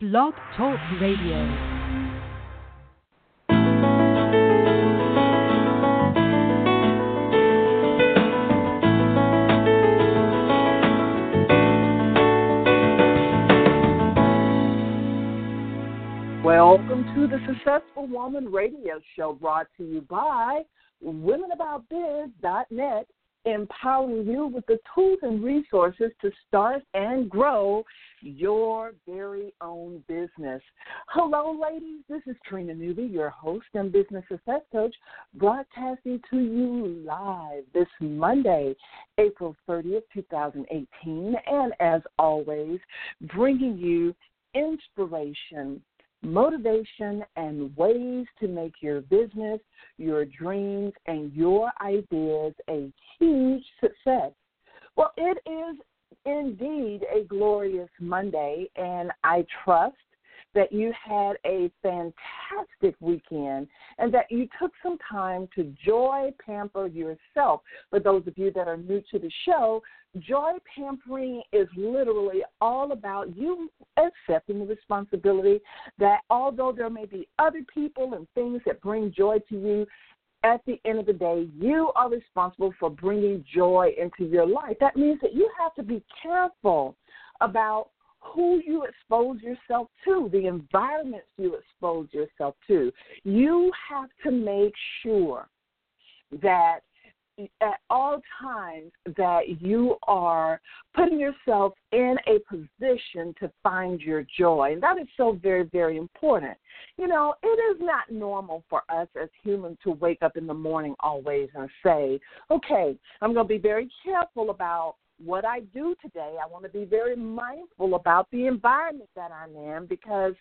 Blog Talk Radio. Welcome to the Successful Woman Radio Show brought to you by WomenAboutBiz.net, empowering you with the tools and resources to start and grow your very own business. Hello, ladies. This is Trina Newby, your host and business success coach, broadcasting to you live this Monday, April 30th, 2018. And as always, bringing you inspiration motivation and ways to make your business, your dreams, and your ideas a huge success. Well, it is indeed a glorious Monday, and I trust that you had a fantastic weekend and that you took some time to joy pamper yourself. For those of you that are new to the show, joy pampering is literally all about you accepting the responsibility that although there may be other people and things that bring joy to you, at the end of the day, you are responsible for bringing joy into your life. That means that you have to be careful about who you expose yourself to, the environments you expose yourself to. You have to make sure that at all times that you are putting yourself in a position to find your joy. And that is so very, very important. You know, it is not normal for us as humans to wake up in the morning always and say, okay, I'm going to be very careful about what I do today. I want to be very mindful about the environment that I'm in because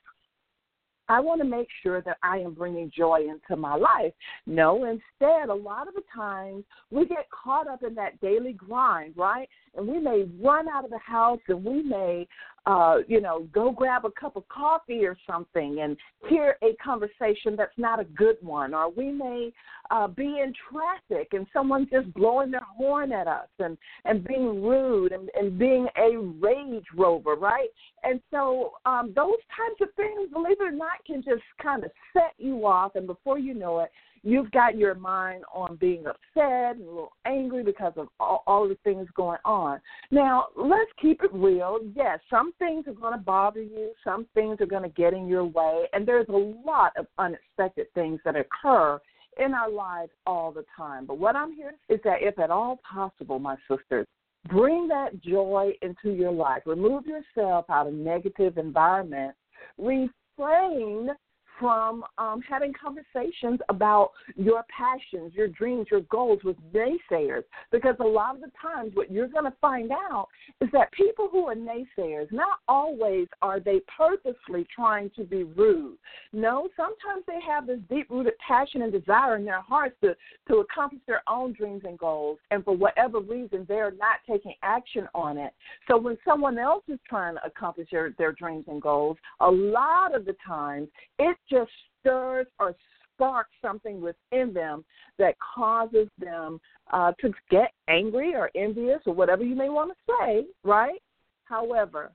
I want to make sure that I am bringing joy into my life. No, instead, a lot of the times we get caught up in that daily grind, right? And we may run out of the house and we may, uh, you know, go grab a cup of coffee or something and hear a conversation that's not a good one. Or we may uh, be in traffic and someone's just blowing their horn at us and, and being rude and, and being a rage rover, right? And so um, those types of things, believe it or not, can just kind of set you off. And before you know it, you've got your mind on being upset and a little angry because of all, all the things going on. Now, let's keep it real. Yes, some things are going to bother you, some things are going to get in your way, and there's a lot of unexpected things that occur in our lives all the time. But what I'm here is that if at all possible, my sisters, bring that joy into your life. Remove yourself out of negative environments. Refrain from um, having conversations about your passions, your dreams, your goals with naysayers. Because a lot of the times, what you're going to find out is that people who are naysayers, not always are they purposely trying to be rude. No, sometimes they have this deep rooted passion and desire in their hearts to, to accomplish their own dreams and goals. And for whatever reason, they're not taking action on it. So when someone else is trying to accomplish their, their dreams and goals, a lot of the times it just stirs or sparks something within them that causes them uh, to get angry or envious or whatever you may want to say, right? However,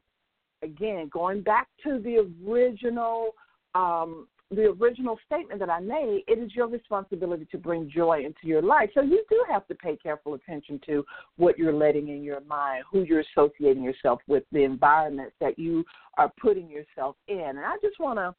again, going back to the original um, the original statement that I made, it is your responsibility to bring joy into your life. So you do have to pay careful attention to what you're letting in your mind, who you're associating yourself with, the environments that you are putting yourself in. And I just want to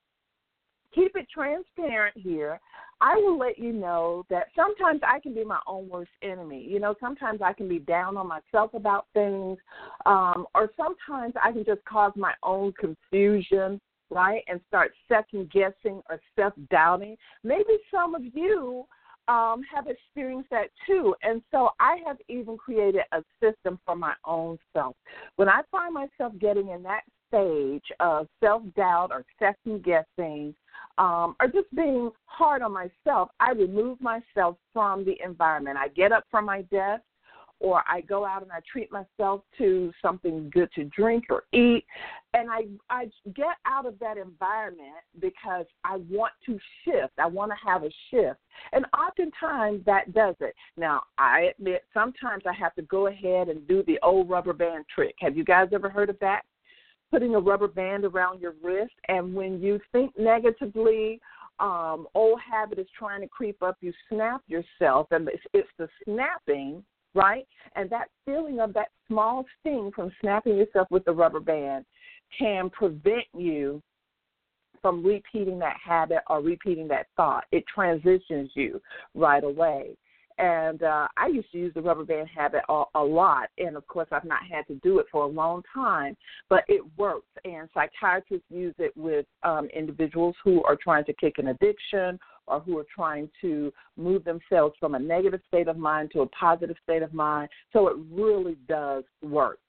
keep it transparent here. I will let you know that sometimes I can be my own worst enemy. You know, sometimes I can be down on myself about things, um, or sometimes I can just cause my own confusion, right, and start second guessing or self doubting. Maybe some of you um, have experienced that too. And so I have even created a system for my own self. When I find myself getting in that stage of self doubt or second guessing, um, or just being hard on myself, I remove myself from the environment. I get up from my desk or I go out and I treat myself to something good to drink or eat, and I I get out of that environment because I want to shift. I want to have a shift, and oftentimes that does it. Now I admit sometimes I have to go ahead and do the old rubber band trick. Have you guys ever heard of that? Putting a rubber band around your wrist. And when you think negatively, um, old habit is trying to creep up, you snap yourself, and it's, it's the snapping, right? And that feeling of that small sting from snapping yourself with the rubber band can prevent you from repeating that habit or repeating that thought. It transitions you right away. And uh, I used to use the rubber band habit a, a lot, and of course, I've not had to do it for a long time, but it works. And psychiatrists use it with um, individuals who are trying to kick an addiction or who are trying to move themselves from a negative state of mind to a positive state of mind. So it really does work.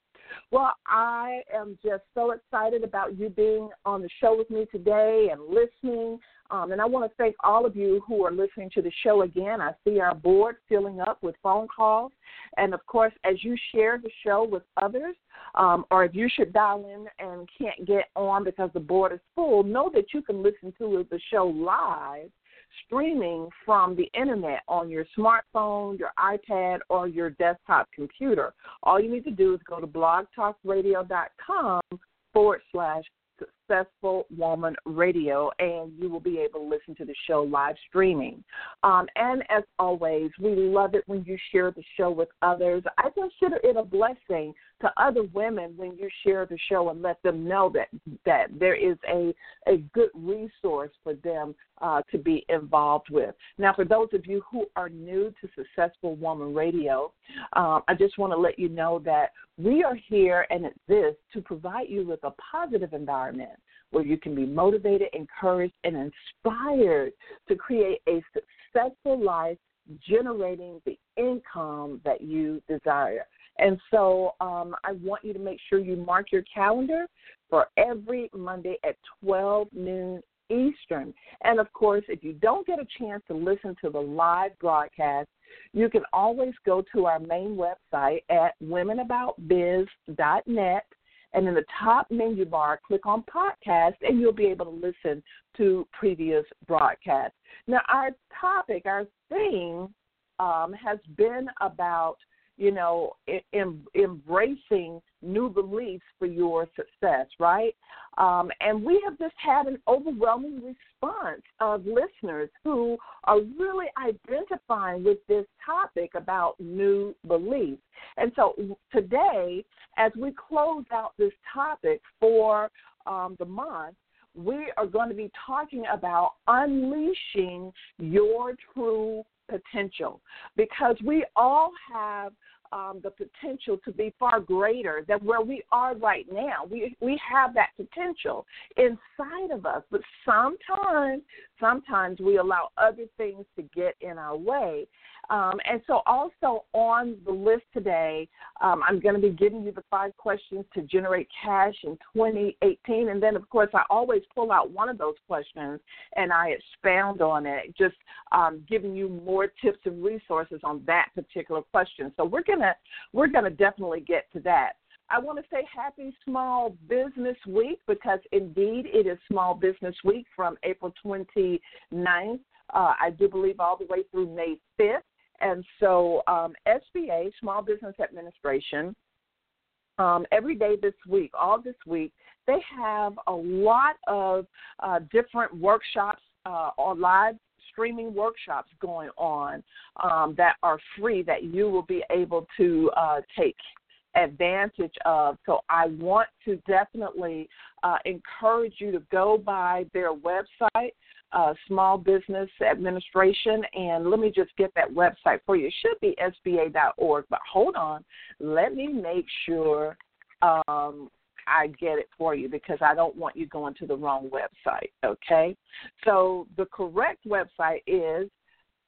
Well, I am just so excited about you being on the show with me today and listening. Um, and I want to thank all of you who are listening to the show again. I see our board filling up with phone calls. And of course, as you share the show with others, um, or if you should dial in and can't get on because the board is full, know that you can listen to the show live streaming from the internet on your smartphone, your iPad, or your desktop computer. All you need to do is go to blogtalkradio.com forward slash Successful Woman Radio, and you will be able to listen to the show live streaming. Um, and as always, we love it when you share the show with others. I consider it a blessing to other women when you share the show and let them know that that there is a a good resource for them uh, to be involved with. Now, for those of you who are new to Successful Woman Radio, um, I just want to let you know that we are here and exist to provide you with a positive environment where you can be motivated, encouraged, and inspired to create a successful life generating the income that you desire. And so um, I want you to make sure you mark your calendar for every Monday at 12 noon Eastern. And of course, if you don't get a chance to listen to the live broadcast, you can always go to our main website at womenaboutbiz.net. And in the top menu bar, click on podcast, and you'll be able to listen to previous broadcasts. Now, our topic, our theme, um, has been about you know, em, embracing new beliefs for your success, right? Um, and we have just had an overwhelming response of listeners who are really identifying with this topic about new beliefs. And so today, as we close out this topic for um, the month, we are going to be talking about unleashing your true potential because we all have um, the potential to be far greater than where we are right now. We we have that potential inside of us, but sometimes sometimes we allow other things to get in our way. Um, and so, also on the list today, um, I'm going to be giving you the five questions to generate cash in 2018. And then, of course, I always pull out one of those questions and I expound on it, just um, giving you more tips and resources on that particular question. So we're gonna we're gonna definitely get to that. I want to say happy Small Business Week because indeed it is Small Business Week from April 29th, uh, I do believe, all the way through May 5th. And so, um, SBA, Small Business Administration, um, every day this week, all this week, they have a lot of uh, different workshops uh, or live streaming workshops going on um, that are free that you will be able to uh, take advantage of. So I want to definitely uh, encourage you to go by their website, uh, Small Business Administration, and let me just get that website for you. It should be SBA.org, but hold on. Let me make sure um, I get it for you because I don't want you going to the wrong website, okay? So the correct website is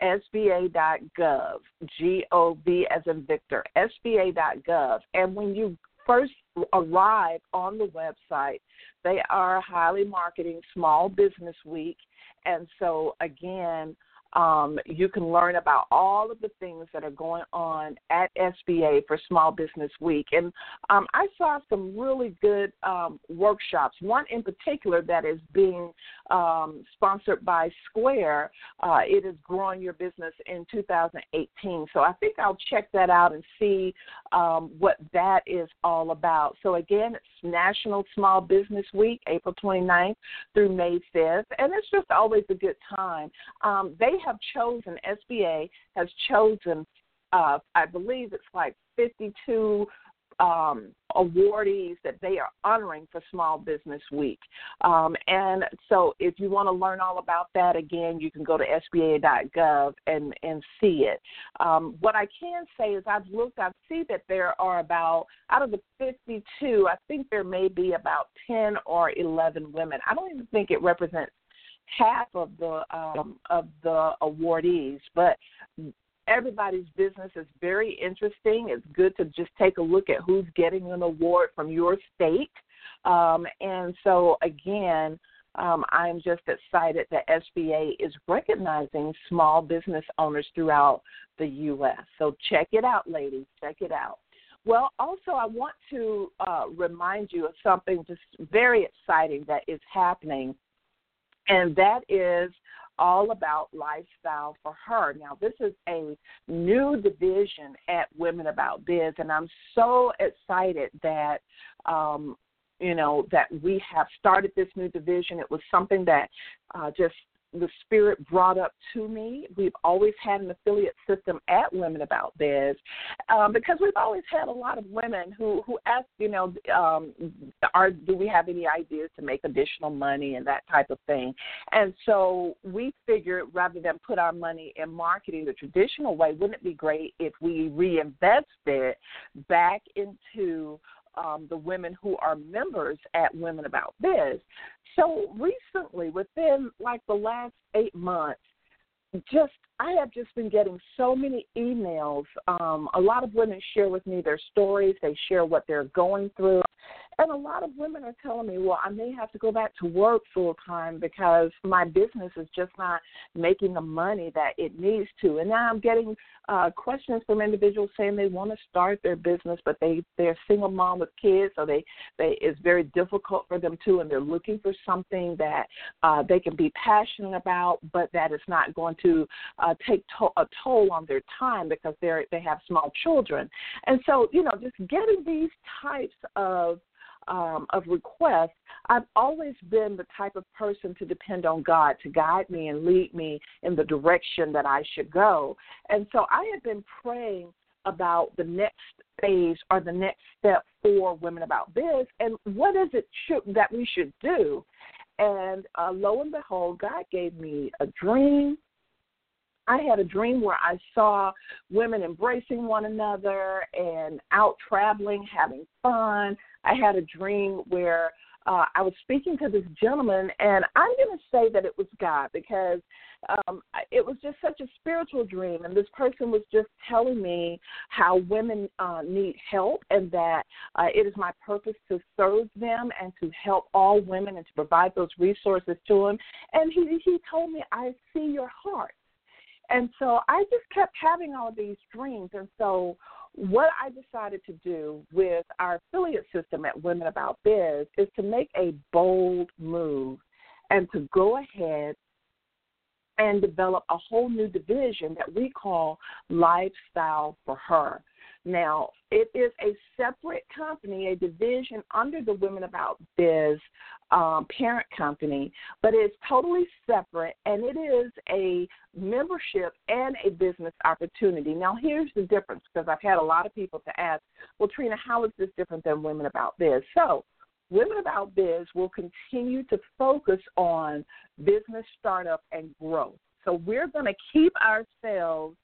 sba.gov, G O V as in Victor, sba.gov. And when you first arrive on the website, they are highly marketing Small Business Week. And so, again, um, you can learn about all of the things that are going on at SBA for Small Business Week. And um, I saw some really good um, workshops, one in particular that is being um, sponsored by Square. Uh, it is growing your business in 2018. So I think I'll check that out and see um, what that is all about. So again, it's National Small Business Week, April 29th through May 5th, and it's just always a good time. Um, they have chosen, SBA has chosen, uh, I believe it's like 52 um, awardees that they are honoring for Small Business Week. Um, and so, if you want to learn all about that, again, you can go to SBA.gov and and see it. Um, what I can say is, I've looked, I see that there are about out of the 52, I think there may be about 10 or 11 women. I don't even think it represents half of the um, of the awardees, but everybody's business is very interesting. It's good to just take a look at who's getting an award from your state. Um, and so, again, um, I'm just excited that SBA is recognizing small business owners throughout the U.S. So, check it out, ladies. Check it out. Well, also, I want to uh, remind you of something just very exciting that is happening, and that is all about lifestyle for her. Now, this is a new division at Women About Biz, and I'm so excited that. Um, you know that we have started this new division. It was something that uh, just the spirit brought up to me. We've always had an affiliate system at Women About Biz um, because we've always had a lot of women who who ask, you know, um, are do we have any ideas to make additional money and that type of thing. And so we figured rather than put our money in marketing the traditional way, wouldn't it be great if we reinvest it back into um, the women who are members at Women About Biz. So recently, within like the last eight months, just I have just been getting so many emails. Um, a lot of women share with me their stories. They share what they're going through, and a lot of women are telling me, "Well, I may have to go back to work full time because my business is just not making the money that it needs to." And now I'm getting uh, questions from individuals saying they want to start their business, but they they're single mom with kids, so they they it's very difficult for them to, and they're looking for something that uh, they can be passionate about, but that is not going to uh, take to- a toll on their time because they're they have small children, and so you know just getting these types of um, of requests, I've always been the type of person to depend on God to guide me and lead me in the direction that I should go. And so I have been praying about the next phase or the next step for Women About Biz and what is it should, that we should do. And uh, lo and behold, God gave me a dream I had a dream where I saw women embracing one another and out traveling, having fun. I had a dream where uh, I was speaking to this gentleman, and I'm going to say that it was God because um, it was just such a spiritual dream. And this person was just telling me how women uh, need help and that uh, it is my purpose to serve them and to help all women and to provide those resources to them. And he, he told me, I see your heart. And so I just kept having all these dreams. And so what I decided to do with our affiliate system at Women About Biz is to make a bold move and to go ahead and develop a whole new division that we call Lifestyle for Her. Now, it is a separate company, a division under the Women About Biz um, parent company, but it's totally separate and it is a membership and a business opportunity. Now, here's the difference because I've had a lot of people to ask, well, Trina, how is this different than Women About Biz? So, Women About Biz will continue to focus on business startup and growth. So, we're going to keep ourselves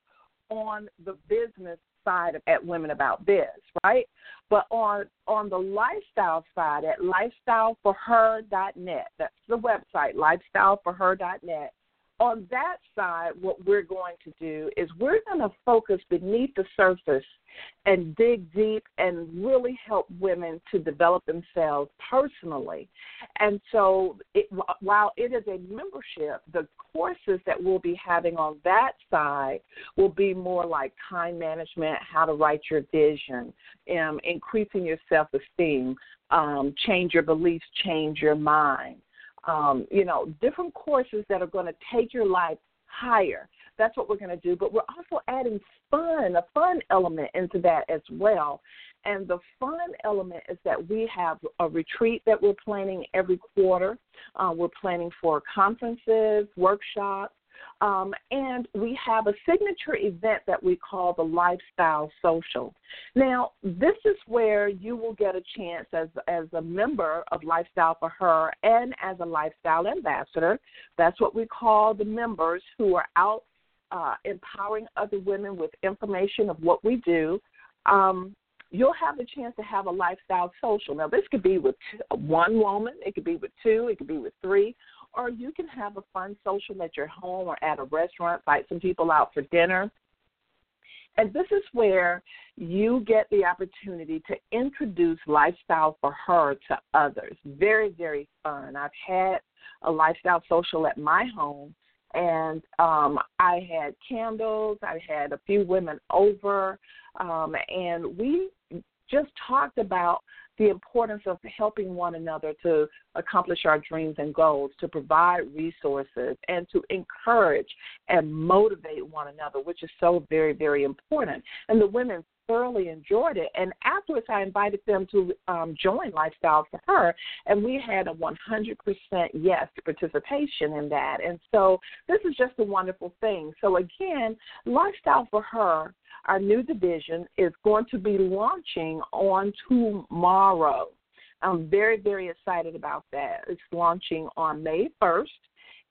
on the business side of, at Women About Biz, right? But on on the lifestyle side at lifestyleforher.net, that's the website, lifestyleforher.net on that side, what we're going to do is we're going to focus beneath the surface and dig deep and really help women to develop themselves personally. And so, it, while it is a membership, the courses that we'll be having on that side will be more like time management, how to write your vision, um, increasing your self esteem, um, change your beliefs, change your mind um, you know, different courses that are going to take your life higher. That's what we're going to do. But we're also adding fun, a fun element into that as well. And the fun element is that we have a retreat that we're planning every quarter. Uh, we're planning for conferences, workshops, um, and we have a signature event that we call the Lifestyle Social. Now, this is where you will get a chance as as a member of Lifestyle for Her and as a lifestyle ambassador. That's what we call the members who are out uh, empowering other women with information of what we do. Um, you'll have the chance to have a lifestyle social. Now, this could be with one woman, it could be with two, it could be with three, or you can have a fun social at your home or at a restaurant, invite some people out for dinner. And this is where you get the opportunity to introduce lifestyle for her to others. Very, very fun. I've had a lifestyle social at my home and um, I had candles. I had a few women over, um, and we just talked about the importance of helping one another to accomplish our dreams and goals, to provide resources, and to encourage and motivate one another, which is so very, very important. And the women thoroughly enjoyed it. And afterwards, I invited them to um, join Lifestyle for Her, and we had a 100% yes to participation in that. And so this is just a wonderful thing. So, again, Lifestyle for Her, our new division, is going to be launching on tomorrow. I'm very, very excited about that. It's launching on May 1st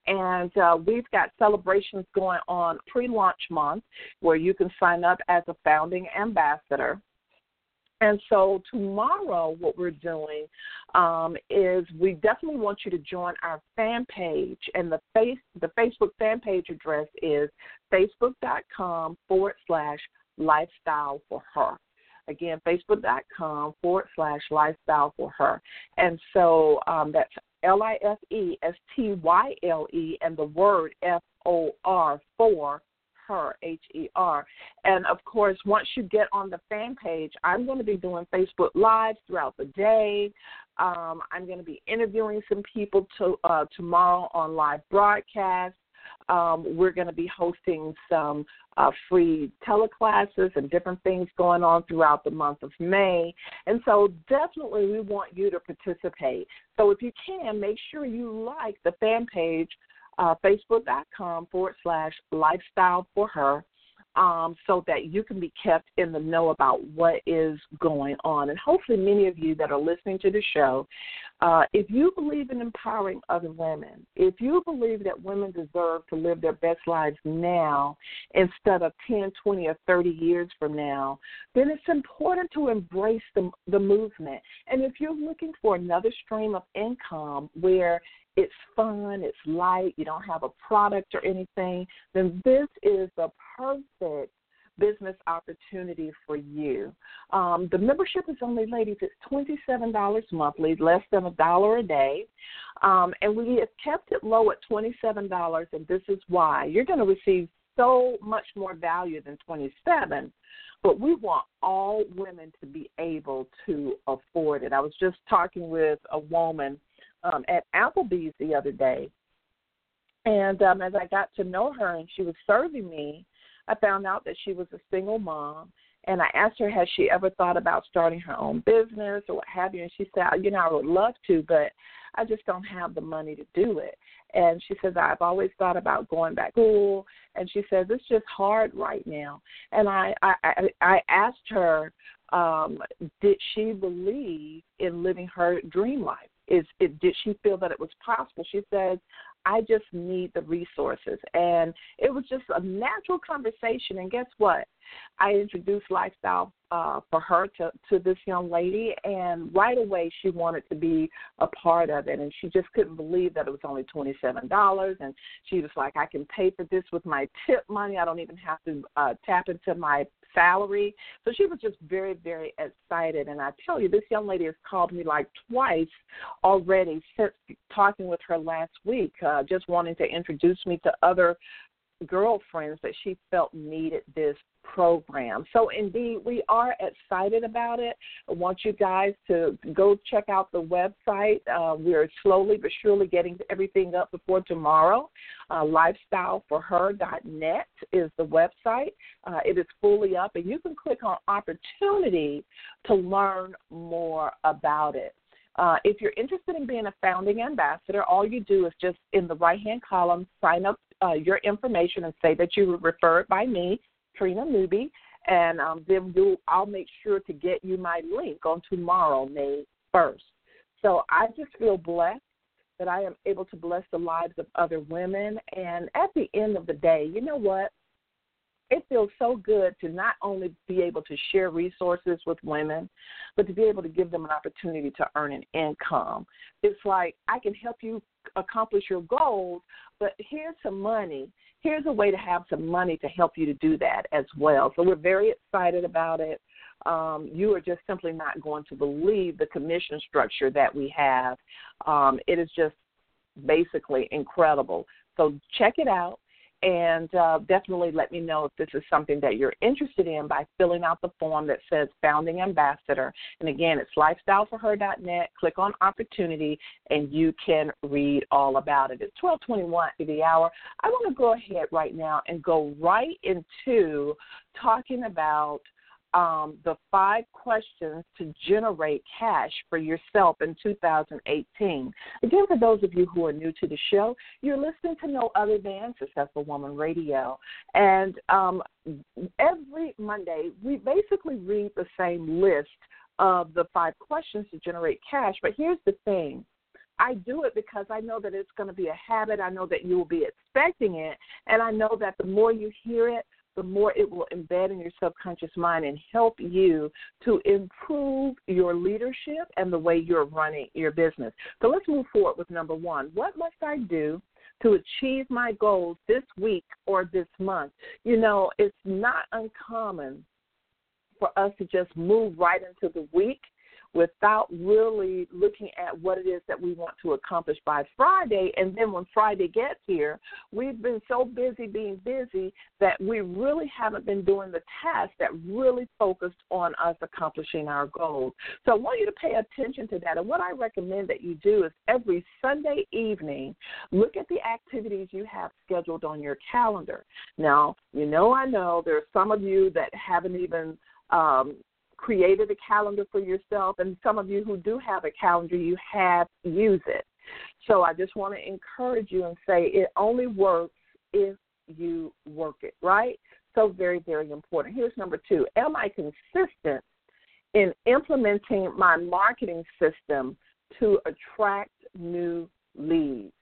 and uh, we've got celebrations going on pre launch month where you can sign up as a founding ambassador. And so tomorrow, what we're doing um, is we definitely want you to join our fan page, and the face the Facebook fan page address is facebook.com forward slash lifestyle for her. Again, facebook.com forward slash lifestyle for her. And so um, that's L I F E S T Y L E and the word F O R for her, H E R. And of course, once you get on the fan page, I'm going to be doing Facebook Lives throughout the day. Um, I'm going to be interviewing some people to, uh, tomorrow on live broadcast. Um, we're going to be hosting some uh, free teleclasses and different things going on throughout the month of May. And so, definitely, we want you to participate. So, if you can, make sure you like the fan page, uh, facebook.com forward slash lifestyle for her um, so that you can be kept in the know about what is going on. And hopefully, many of you that are listening to the show, uh, if you believe in empowering other women, if you believe that women deserve to live their best lives now instead of 10, 20, or 30 years from now, then it's important to embrace the, the movement. And if you're looking for another stream of income where it's fun, it's light, you don't have a product or anything, then this is the perfect business opportunity for you. Um, the membership is only, ladies, it's $27 monthly, less than a dollar a day. Um, and we have kept it low at $27, and this is why. You're going to receive so much more value than 27 but we want all women to be able to afford it. I was just talking with a woman um, at Applebee's the other day, and um, as I got to know her and she was serving me, I found out that she was a single mom. And I asked her, has she ever thought about starting her own business or what have you? And she said, you know, I would love to, but I just don't have the money to do it. And she says, I've always thought about going back to school. And she says, it's just hard right now. And I, I, I asked her, um, did she believe in living her dream life? Is it, did she feel that it was possible? She says, I just need the resources. And it was just a natural conversation. And guess what? I introduced lifestyle uh, for her to, to this young lady, and right away she wanted to be a part of it. And she just couldn't believe that it was only $27. And she was like, I can pay for this with my tip money. I don't even have to uh, tap into my salary. So she was just very, very excited. And I tell you, this young lady has called me like twice already since talking with her last week, uh, just wanting to introduce me to other girlfriends that she felt needed this program. So, indeed, we are excited about it. I want you guys to go check out the website. Uh, we're slowly but surely getting everything up before tomorrow. Uh, lifestyleforher.net is the website. Uh, it is fully up, and you can click on opportunity to learn more about it. Uh, if you're interested in being a founding ambassador, all you do is just in the right hand column sign up uh, your information and say that you were referred by me, Trina Newby, and um, then I'll make sure to get you my link on tomorrow, May 1st. So I just feel blessed that I am able to bless the lives of other women. And at the end of the day, you know what? it feels so good to not only be able to share resources with women, but to be able to give them an opportunity to earn an income. It's like I can help you accomplish your goals, but here's some money. Here's a way to have some money to help you to do that as well. So we're very excited about it. Um, you are just simply not going to believe the commission structure that we have. Um, it is just basically incredible. So check it out and uh, definitely let me know if this is something that you're interested in by filling out the form that says Founding Ambassador. And again, it's lifestyleforher.net. Click on Opportunity, and you can read all about it. It's 12:21 to the hour. I want to go ahead right now and go right into talking about um, the five questions to generate cash for yourself in 2018. Again, for those of you who are new to the show, you're listening to no other than Successful Woman Radio. And um, every Monday, we basically read the same list of the five questions to generate cash. But here's the thing. I do it because I know that it's going to be a habit. I know that you will be expecting it. And I know that the more you hear it, the more it will embed in your subconscious mind and help you to improve your leadership and the way you're running your business. So let's move forward with number one. What must I do to achieve my goals this week or this month? You know, it's not uncommon for us to just move right into the week without really looking at what it is that we want to accomplish by Friday. And then when Friday gets here, we've been so busy being busy that we really haven't been doing the tasks that really focused on us accomplishing our goals. So I want you to pay attention to that. And what I recommend that you do is every Sunday evening, look at the activities you have scheduled on your calendar. Now, you know, I know there are some of you that haven't even um, created a calendar for yourself, and some of you who do have a calendar, you have use it. So I just want to encourage you and say it only works if you work it, right? So very, very important. Here's number two. Am I consistent in implementing my marketing system to attract new leads?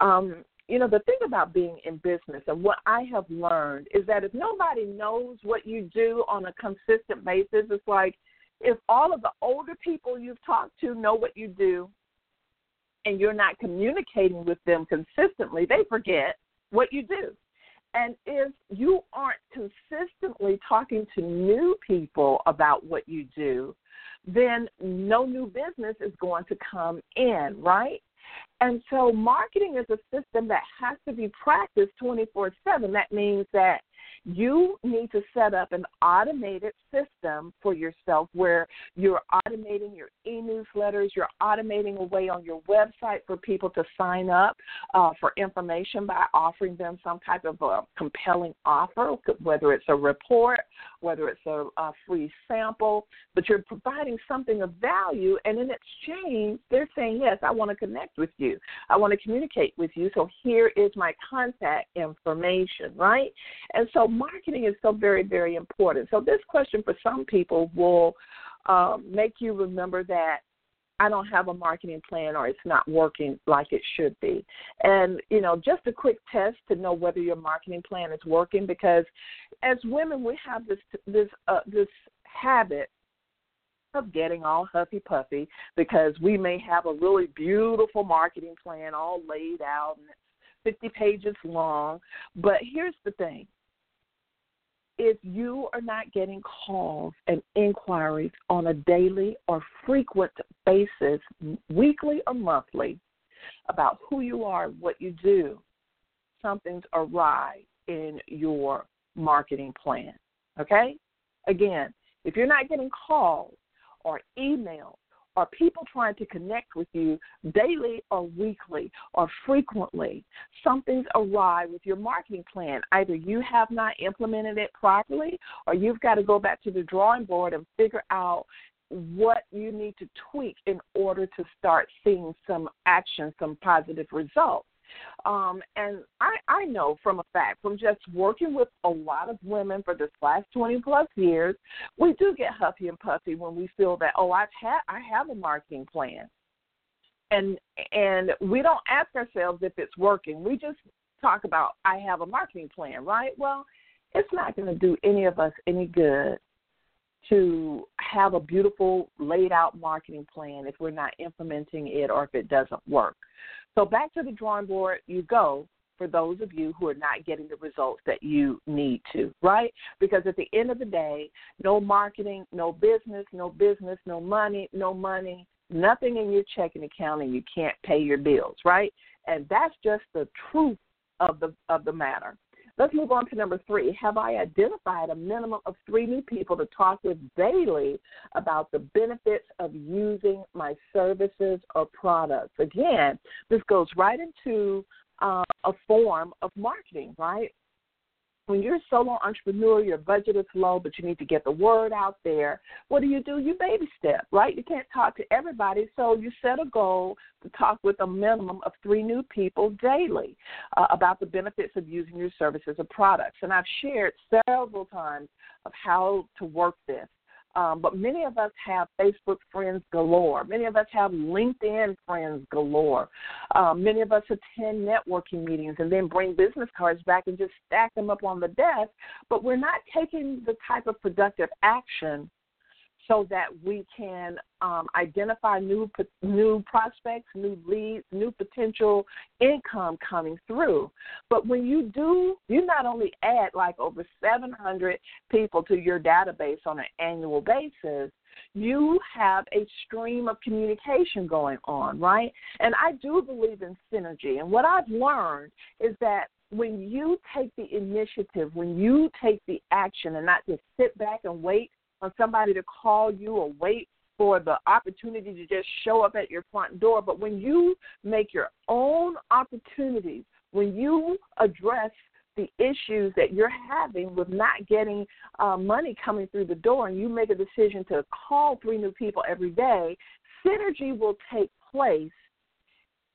Um, you know, the thing about being in business and what I have learned is that if nobody knows what you do on a consistent basis, it's like if all of the older people you've talked to know what you do and you're not communicating with them consistently, they forget what you do. And if you aren't consistently talking to new people about what you do, then no new business is going to come in, right? And so marketing is a system that has to be practiced 24 7. That means that you need to set up an automated system for yourself where you're automating your e newsletters, you're automating a way on your website for people to sign up uh, for information by offering them some type of a compelling offer, whether it's a report, whether it's a, a free sample, but you're providing something of value, and in exchange, they're saying, Yes, I want to connect with you, I want to communicate with you, so here is my contact information, right? And so marketing is so very, very important. So this question for some people will um, make you remember that I don't have a marketing plan or it's not working like it should be. And, you know, just a quick test to know whether your marketing plan is working because as women we have this this uh, this habit of getting all huffy puffy because we may have a really beautiful marketing plan all laid out and it's 50 pages long. But here's the thing if you are not getting calls and inquiries on a daily or frequent basis, weekly or monthly, about who you are what you do, something's awry in your marketing plan. Okay? Again, if you're not getting calls or emails or people trying to connect with you daily or weekly or frequently, something's awry with your marketing plan. Either you have not implemented it properly or you've got to go back to the drawing board and figure out what you need to tweak in order to start seeing some action, some positive results. Um, and I, I know from a fact, from just working with a lot of women for this last 20 plus years, we do get huffy and puffy when we feel that, oh, I've had, I have a marketing plan. And, and we don't ask ourselves if it's working. We just talk about, I have a marketing plan, right? Well, it's not going to do any of us any good to have a beautiful laid out marketing plan if we're not implementing it or if it doesn't work. So back to the drawing board you go for those of you who are not getting the results that you need to, right? Because at the end of the day, no marketing, no business, no business, no money, no money, nothing in your checking account and you can't pay your bills, right? And that's just the truth of the of the matter. Let's move on to number three. Have I identified a minimum of three new people to talk with daily about the benefits of using my services or products? Again, this goes right into uh, a form of marketing, right? When you're a solo entrepreneur, your budget is low, but you need to get the word out there. What do you do? You baby step, right? You can't talk to everybody, so you set a goal to talk with a minimum of three new people daily uh, about the benefits of using your services or products. And I've shared several times of how to work this. Um, but many of us have Facebook friends galore. Many of us have LinkedIn friends galore. Um, many of us attend networking meetings and then bring business cards back and just stack them up on the desk. But we're not taking the type of productive action so that we can um, identify new new prospects, new leads, new potential income coming through. But when you do, you not only add like over 700 people to your database on an annual basis, you have a stream of communication going on, right? And I do believe in synergy. And what I've learned is that when you take the initiative, when you take the action and not just sit back and wait somebody to call you or wait for the opportunity to just show up at your front door. But when you make your own opportunities, when you address the issues that you're having with not getting uh, money coming through the door, and you make a decision to call three new people every day, synergy will take place.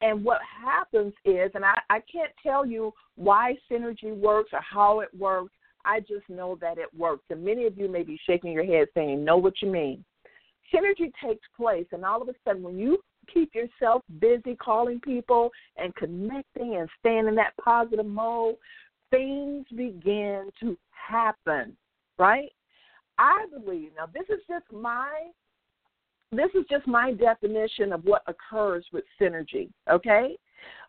And what happens is, and I, I can't tell you why synergy works or how it works, I just know that it works. And many of you may be shaking your head saying, Know what you mean. Synergy takes place, and all of a sudden, when you keep yourself busy calling people and connecting and staying in that positive mode, things begin to happen, right? I believe now this is just my this is just my definition of what occurs with synergy, okay?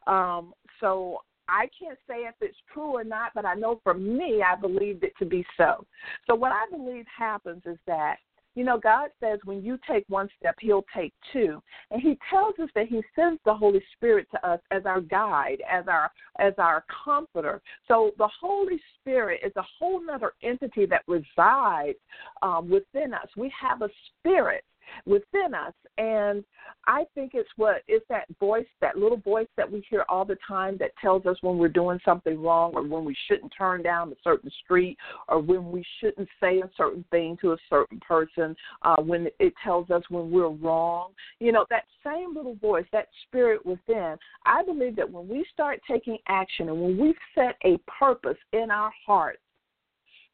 Um, so I can't say if it's true or not, but I know for me, I believed it to be so. So, what I believe happens is that, you know, God says when you take one step, He'll take two. And He tells us that He sends the Holy Spirit to us as our guide, as our as our comforter. So the Holy Spirit is a whole other entity that resides um, within us. We have a spirit within us. And I think it's what it's that voice, that little voice that we hear all the time that tells us when we're doing something wrong or when we shouldn't turn down a certain street or when we shouldn't say a certain thing to a certain person, uh, when it tells us when we're wrong. You know, that same little voice, that spirit within, I believe that when we start taking action and when we set a purpose in our hearts,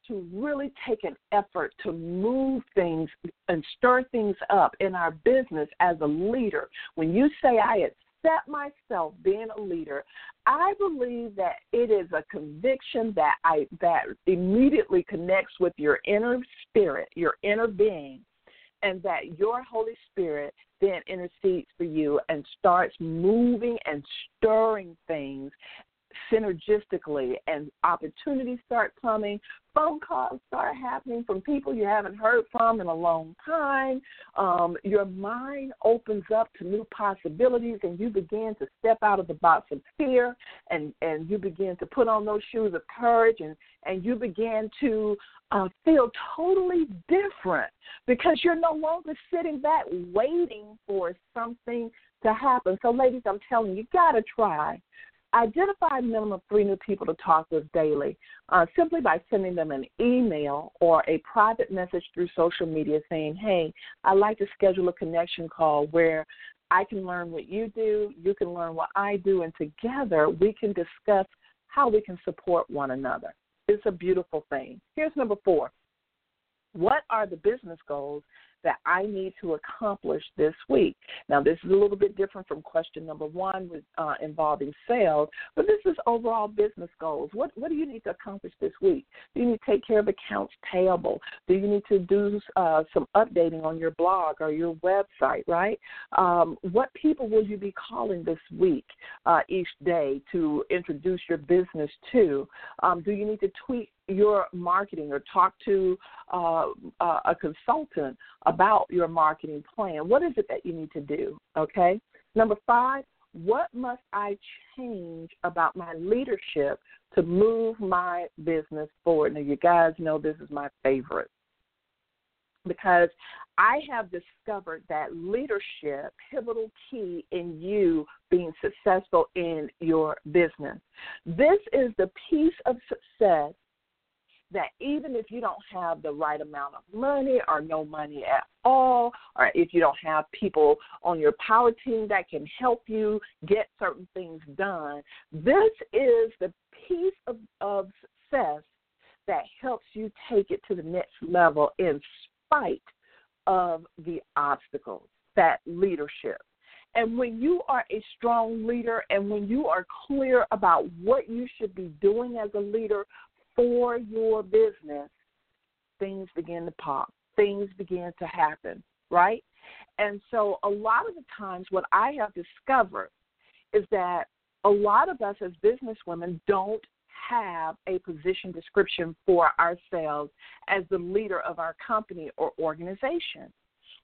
to really take an effort to move things and stir things up in our business as a leader. When you say, I accept myself being a leader, I believe that it is a conviction that I that immediately connects with your inner spirit, your inner being, and that your Holy Spirit then intercedes for you and starts moving and stirring things synergistically and opportunities start coming, phone calls start happening from people you haven't heard from in a long time. Um, your mind opens up to new possibilities and you begin to step out of the box of fear and, and you begin to put on those shoes of courage and, and you begin to uh, feel totally different because you're no longer sitting back waiting for something to happen. So, ladies, I'm telling you, you got to try. Identify a minimum of three new people to talk with daily uh, simply by sending them an email or a private message through social media saying, Hey, I'd like to schedule a connection call where I can learn what you do, you can learn what I do, and together we can discuss how we can support one another. It's a beautiful thing. Here's number four What are the business goals that I need to accomplish this week. Now, this is a little bit different from question number one with, uh, involving sales, but this is overall business goals. What, what do you need to accomplish this week? Do you need to take care of accounts payable? Do you need to do uh, some updating on your blog or your website, right? Um, what people will you be calling this week, uh, each day to introduce your business to? Um, do you need to tweak your marketing or talk to uh, uh, a consultant about your marketing plan. What is it that you need to do? Okay. Number five, what must I change about my leadership to move my business forward? Now, you guys know this is my favorite because I have discovered that leadership pivotal key in you being successful in your business. This is the piece of success that even if you don't have the right amount of money or no money at all, or if you don't have people on your power team that can help you get certain things done, this is the piece of, of success that helps you take it to the next level in spite of the obstacles, that leadership. And when you are a strong leader and when you are clear about what you should be doing as a leader, for your business, things begin to pop, things begin to happen, right? And so, a lot of the times, what I have discovered is that a lot of us as businesswomen don't have a position description for ourselves as the leader of our company or organization.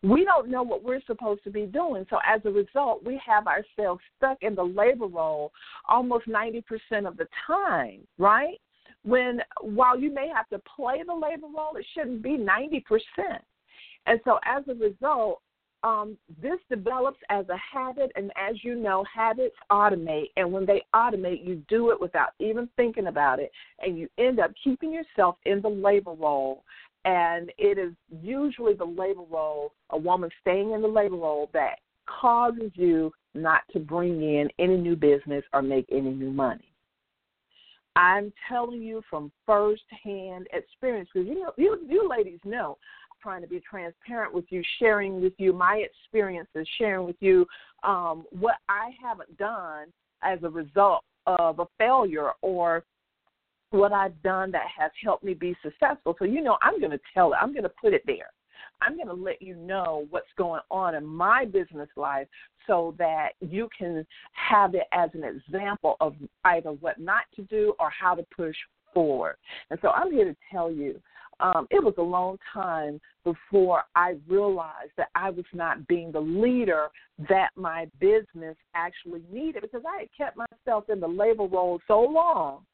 We don't know what we're supposed to be doing. So as a result, we have ourselves stuck in the labor role almost 90% of the time, right? When while you may have to play the labor role, it shouldn't be 90%. And so as a result, um, this develops as a habit, and as you know, habits automate. And when they automate, you do it without even thinking about it, and you end up keeping yourself in the labor role. And it is usually the labor role, a woman staying in the labor role, that causes you not to bring in any new business or make any new money. I'm telling you from firsthand experience because you know you you ladies know I'm trying to be transparent with you, sharing with you my experiences, sharing with you um, what I haven't done as a result of a failure or what I've done that has helped me be successful. So you know I'm going to tell it. I'm going to put it there. I'm going to let you know what's going on in my business life so that you can have it as an example of either what not to do or how to push forward. And so I'm here to tell you um, it was a long time before I realized that I was not being the leader that my business actually needed because I had kept myself in the labor role so long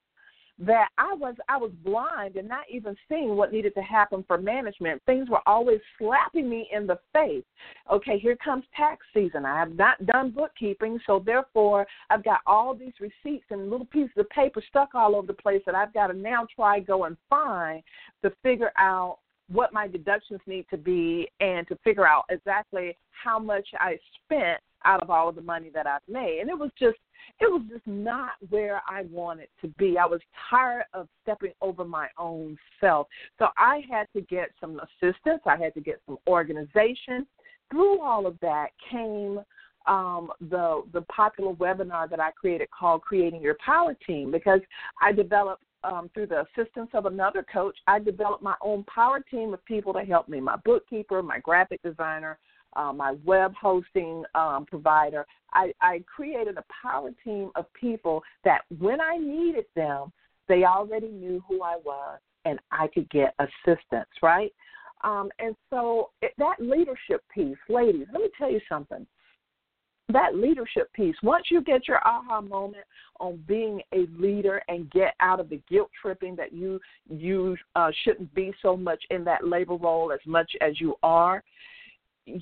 that I was I was blind and not even seeing what needed to happen for management. Things were always slapping me in the face. Okay, here comes tax season. I have not done bookkeeping, so therefore I've got all these receipts and little pieces of paper stuck all over the place that I've got to now try go and find to figure out what my deductions need to be and to figure out exactly how much I spent out of all the money that I've made. And it was just it was just not where I wanted to be. I was tired of stepping over my own self. So I had to get some assistance, I had to get some organization. Through all of that came um, the the popular webinar that I created called Creating Your Power Team because I developed um, through the assistance of another coach, I developed my own power team of people to help me my bookkeeper, my graphic designer, uh, my web hosting um, provider. I, I created a power team of people that when I needed them, they already knew who I was and I could get assistance, right? Um, and so it, that leadership piece, ladies, let me tell you something. That leadership piece, once you get your aha moment on being a leader and get out of the guilt tripping that you you uh, shouldn't be so much in that labor role as much as you are,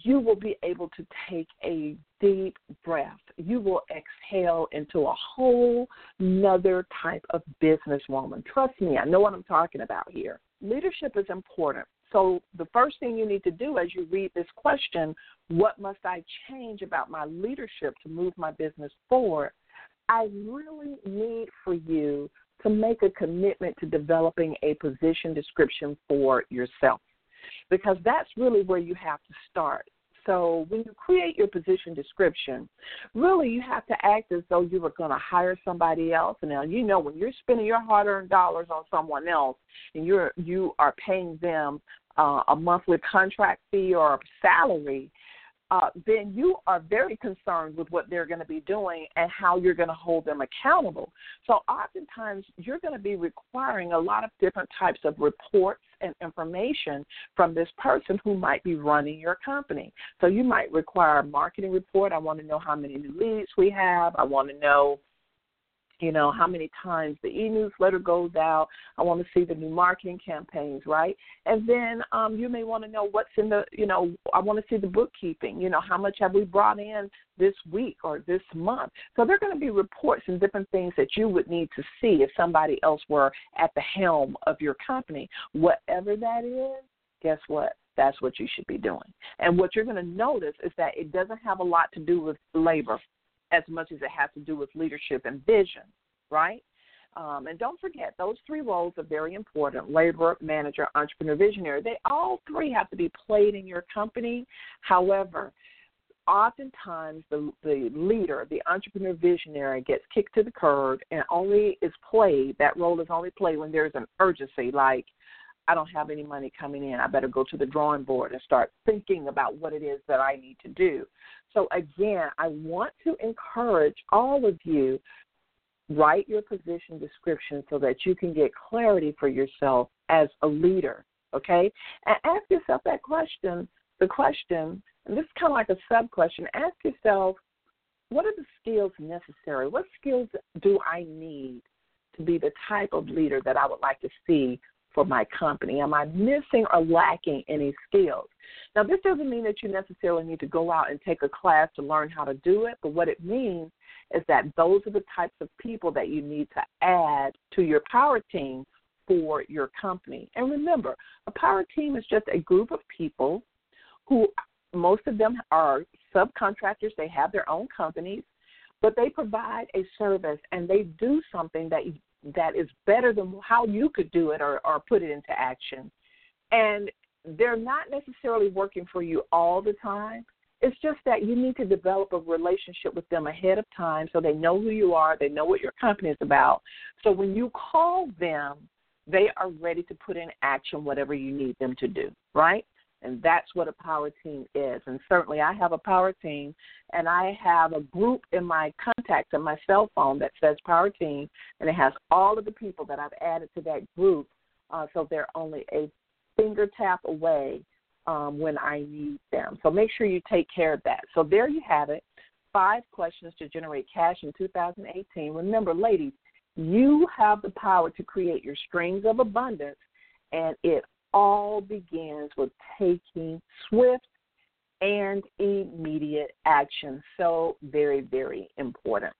you will be able to take a deep breath. You will exhale into a whole nother type of businesswoman. Trust me, I know what I'm talking about here. Leadership is important. So, the first thing you need to do as you read this question, what must I change about my leadership to move my business forward? I really need for you to make a commitment to developing a position description for yourself because that's really where you have to start. So when you create your position description, really you have to act as though you were going to hire somebody else. And now you know when you're spending your hard-earned dollars on someone else, and you're you are paying them uh, a monthly contract fee or a salary, uh, then you are very concerned with what they're going to be doing and how you're going to hold them accountable. So, oftentimes, you're going to be requiring a lot of different types of reports and information from this person who might be running your company. So, you might require a marketing report. I want to know how many new leads we have. I want to know you know how many times the e-newsletter goes out. I want to see the new marketing campaigns right? And then um, you may want to know what's in the you know i want to see the bookkeeping you know how much have we brought in this week or this month? So there are going to be reports and different things that you would need to see if somebody else were at the helm of your company. Whatever that is guess what? That's what you should be doing. And what you're going to notice is that it doesn't have a lot to do with labor as much as it has to do with leadership and vision, right? Um, and don't forget, those three roles are very important laborer, manager, entrepreneur, visionary. They all three have to be played in your company. However, oftentimes the, the leader, the entrepreneur visionary, gets kicked to the curb and only is played, that role is only played when there's an urgency, like, I don't have any money coming in. I better go to the drawing board and start thinking about what it is that I need to do. So, again, I want to encourage all of you write your position description so that you can get clarity for yourself as a leader, okay? And ask yourself that question, the question, and this is kind of like a sub question. Ask yourself, what are the skills necessary? What skills do I need to be the type of leader that I would like to see for my company? Am I missing or lacking any skills? Now, this doesn't mean that you necessarily need to go out and take a class to learn how to do it, but what it means is that those are the types of people that you need to add to your power team for your company. And remember, a power team is just a group of people who most of them are subcontractors, they have their own companies, but they provide a service and they do something that that is better than how you could do it or, or put it into action. And they're not necessarily working for you all the time. It's just that you need to develop a relationship with them ahead of time so they know who you are, they know what your company is about. So when you call them, they are ready to put in action whatever you need them to do, right? And that's what a power team is. And certainly I have a power team and I have a group in my contacts on my cell phone that says power team and it has all of the people that I've added to that group. Uh, so they're only a finger tap away um, when I need them. So make sure you take care of that. So there you have it. Five questions to generate cash in 2018. Remember, ladies, you have the power to create your strings of abundance, and it all begins with taking swift and immediate action. So, very, very important.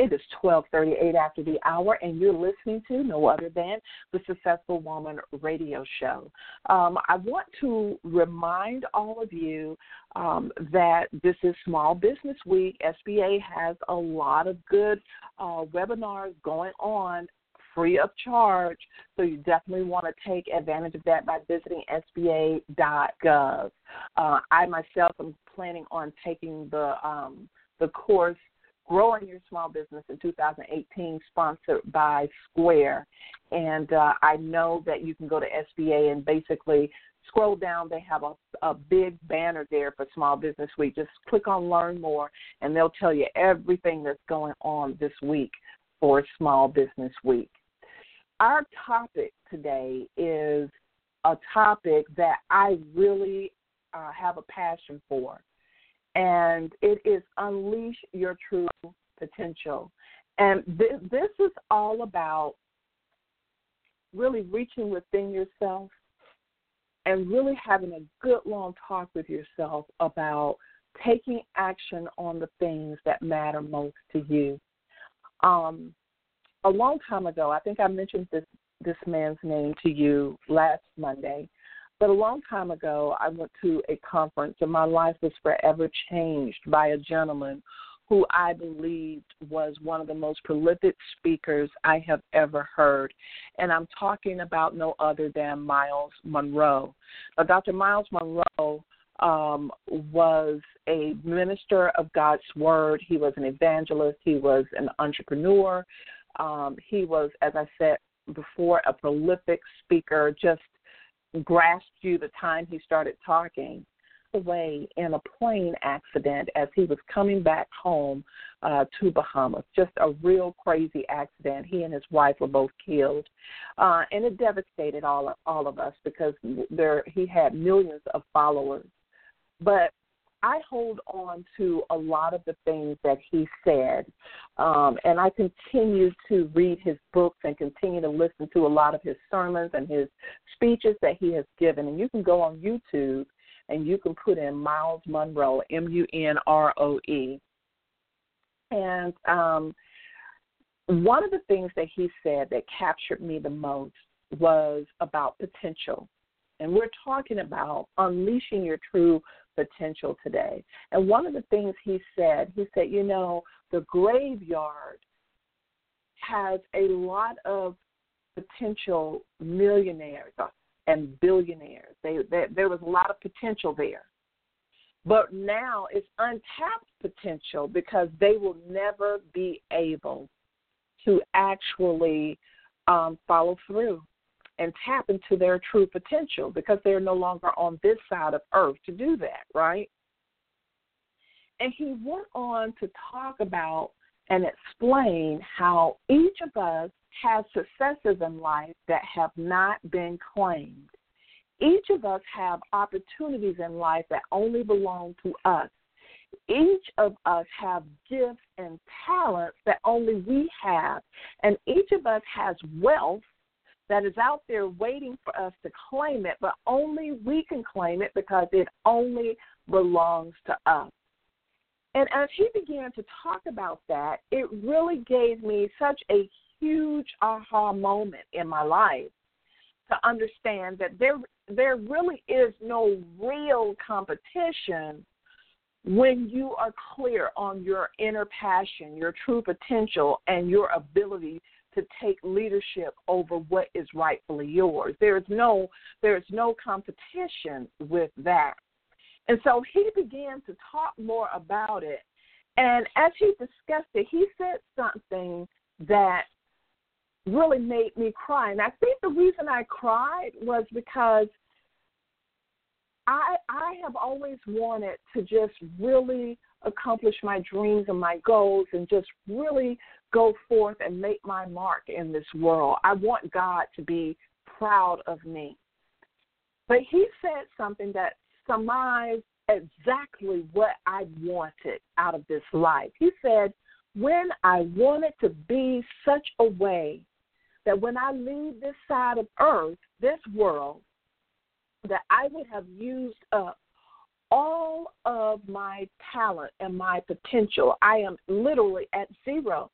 It is 12:38 after the hour, and you're listening to no other than the Successful Woman Radio Show. Um, I want to remind all of you um, that this is Small Business Week. SBA has a lot of good uh, webinars going on free of charge. So you definitely want to take advantage of that by visiting SBA.gov. Uh, I myself am planning on taking the um, the course Growing Your Small Business in 2018, sponsored by Square. And uh, I know that you can go to SBA and basically scroll down, they have a, a big banner there for Small Business Week. Just click on Learn More, and they'll tell you everything that's going on this week for Small Business Week. Our topic today is a topic that I really uh, have a passion for, and it is Unleash Your True Potential. And th- this is all about really reaching within yourself and really having a good long talk with yourself about taking action on the things that matter most to you. Um, a long time ago, I think I mentioned this this man's name to you last Monday, but a long time ago, I went to a conference and my life was forever changed by a gentleman who I believed was one of the most prolific speakers I have ever heard. And I'm talking about no other than Myles Munroe. Now, Dr. Myles Munroe um, was a minister of God's Word, he was an evangelist, he was an entrepreneur. Um, he was, as I said before, a prolific speaker, just grasped you the time he started talking away in a plane accident as he was coming back home uh, to Bahamas. Just a real crazy accident. He and his wife were both killed, uh, and it devastated all of, all of us because there he had millions of followers. But I hold on to a lot of the things that he said, um, and I continue to read his books and continue to listen to a lot of his sermons and his speeches that he has given. And you can go on YouTube and you can put in Myles Munroe, M U N R O E. And um, one of the things that he said that captured me the most was about potential. And we're talking about unleashing your true potential today. And one of the things he said, he said, you know, the graveyard has a lot of potential millionaires and billionaires. They, they, there was a lot of potential there. But now it's untapped potential because they will never be able to actually um, follow through and tap into their true potential because they're no longer on this side of earth to do that, right? And he went on to talk about and explain how each of us has successes in life that have not been claimed. Each of us have opportunities in life that only belong to us. Each of us have gifts and talents that only we have. And each of us has wealth that is out there waiting for us to claim it, but only we can claim it because it only belongs to us. And as he began to talk about that, it really gave me such a huge aha moment in my life to understand that there there really is no real competition when you are clear on your inner passion, your true potential, and your ability to take leadership over what is rightfully yours. There is no there is no competition with that. And so he began to talk more about it. And as he discussed it, he said something that really made me cry. And I think the reason I cried was because I I have always wanted to just really accomplish my dreams and my goals and just really go forth and make my mark in this world. I want God to be proud of me. But he said something that surmised exactly what I wanted out of this life. He said, When I wanted to be such a way that when I leave this side of earth, this world, that I would have used up all of my talent and my potential. I am literally at zero.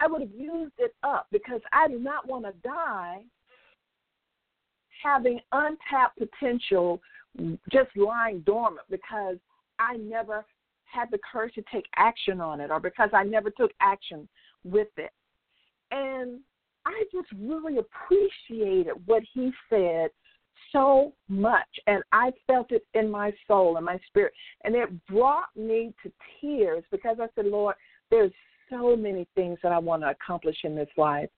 I would have used it up because I do not want to die having untapped potential just lying dormant because I never had the courage to take action on it or because I never took action with it. And I just really appreciated what he said so much and I felt it in my soul and my spirit and it brought me to tears because I said, Lord, there's so many things that I want to accomplish in this life.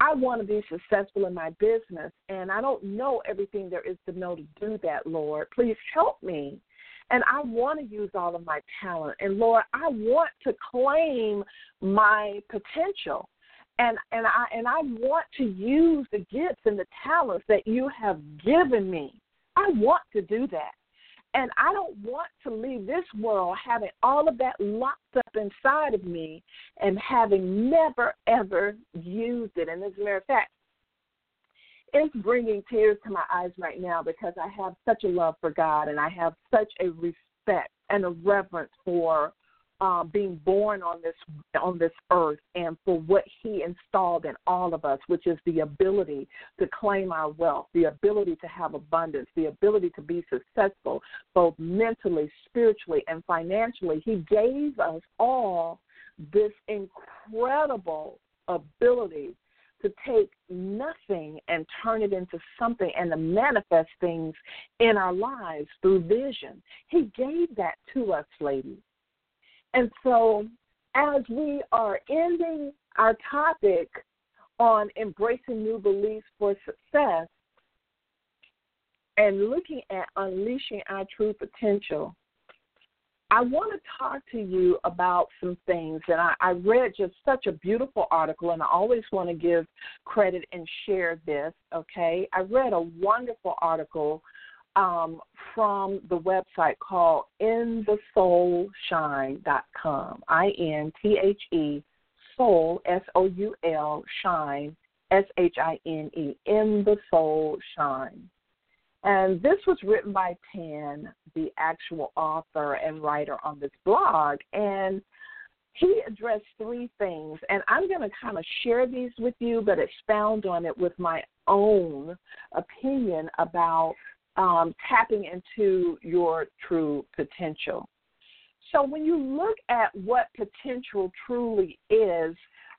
I want to be successful in my business, and I don't know everything there is to know to do that, Lord. Please help me. And I want to use all of my talent. And Lord, I want to claim my potential. And and I and I want to use the gifts and the talents that you have given me. I want to do that. And I don't want to leave this world having all of that locked up inside of me and having never, ever used it. And as a matter of fact, it's bringing tears to my eyes right now because I have such a love for God and I have such a respect and a reverence for uh, being born on this on this earth and for what He installed in all of us, which is the ability to claim our wealth, the ability to have abundance, the ability to be successful, both mentally, spiritually, and financially. He gave us all this incredible ability to take nothing and turn it into something and to manifest things in our lives through vision. He gave that to us, ladies. And so, as we are ending our topic on embracing new beliefs for success and looking at unleashing our true potential, I want to talk to you about some things. And I, I read just such a beautiful article, and I always want to give credit and share this, okay? I read a wonderful article um, from the website called inthesoulshine.com. I N T H E soul S O U L shine S H I N E in the soul shine. And this was written by Tan, the actual author and writer on this blog. And he addressed three things, and I'm going to kind of share these with you, but expound on it with my own opinion about um, tapping into your true potential. So, when you look at what potential truly is,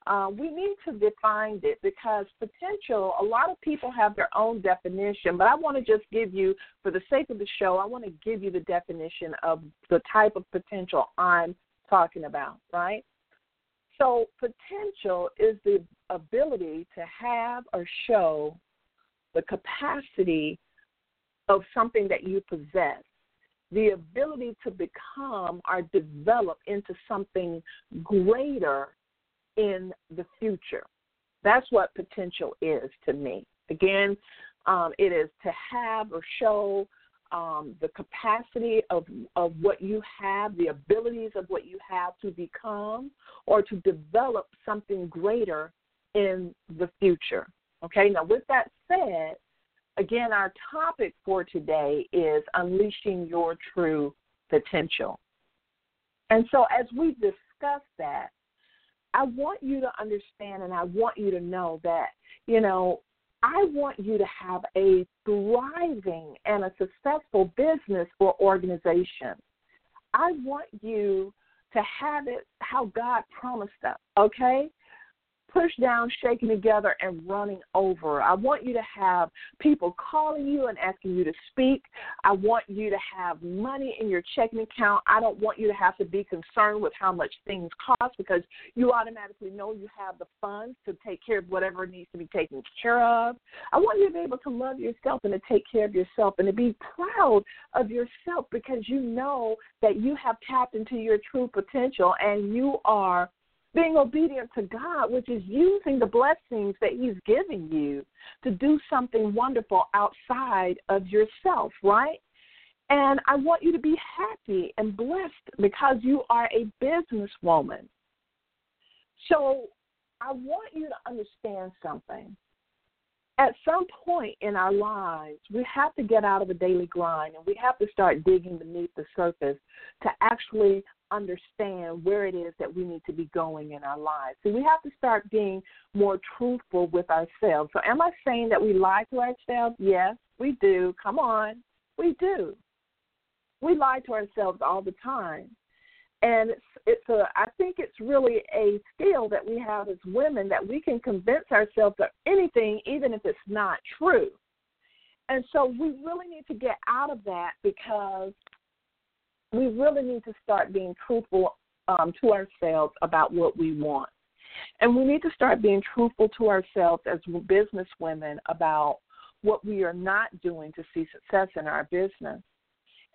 uh, we need to define it because potential, a lot of people have their own definition, but I want to just give you, for the sake of the show, I want to give you the definition of the type of potential I'm talking about, right? So, potential is the ability to have or show the capacity of something that you possess, the ability to become or develop into something greater in the future. That's what potential is to me. Again, um, it is to have or show um, the capacity of, of what you have, the abilities of what you have to become or to develop something greater in the future. Okay, now with that said, Again, our topic for today is unleashing your true potential. And so, as we discuss that, I want you to understand and I want you to know that, you know, I want you to have a thriving and a successful business or organization. I want you to have it how God promised us, okay? Pushed down, shaken together, and running over. I want you to have people calling you and asking you to speak. I want you to have money in your checking account. I don't want you to have to be concerned with how much things cost because you automatically know you have the funds to take care of whatever needs to be taken care of. I want you to be able to love yourself and to take care of yourself and to be proud of yourself because you know that you have tapped into your true potential and you are being obedient to God, which is using the blessings that He's giving you to do something wonderful outside of yourself, right? And I want you to be happy and blessed because you are a businesswoman. So I want you to understand something. At some point in our lives, we have to get out of the daily grind and we have to start digging beneath the surface to actually understand where it is that we need to be going in our lives. So we have to start being more truthful with ourselves. So am I saying that we lie to ourselves? Yes, we do. Come on. We do. We lie to ourselves all the time. And it's it's a I think it's really a skill that we have as women that we can convince ourselves of anything even if it's not true. And so we really need to get out of that because we really need to start being truthful um, to ourselves about what we want. And we need to start being truthful to ourselves as business women about what we are not doing to see success in our business.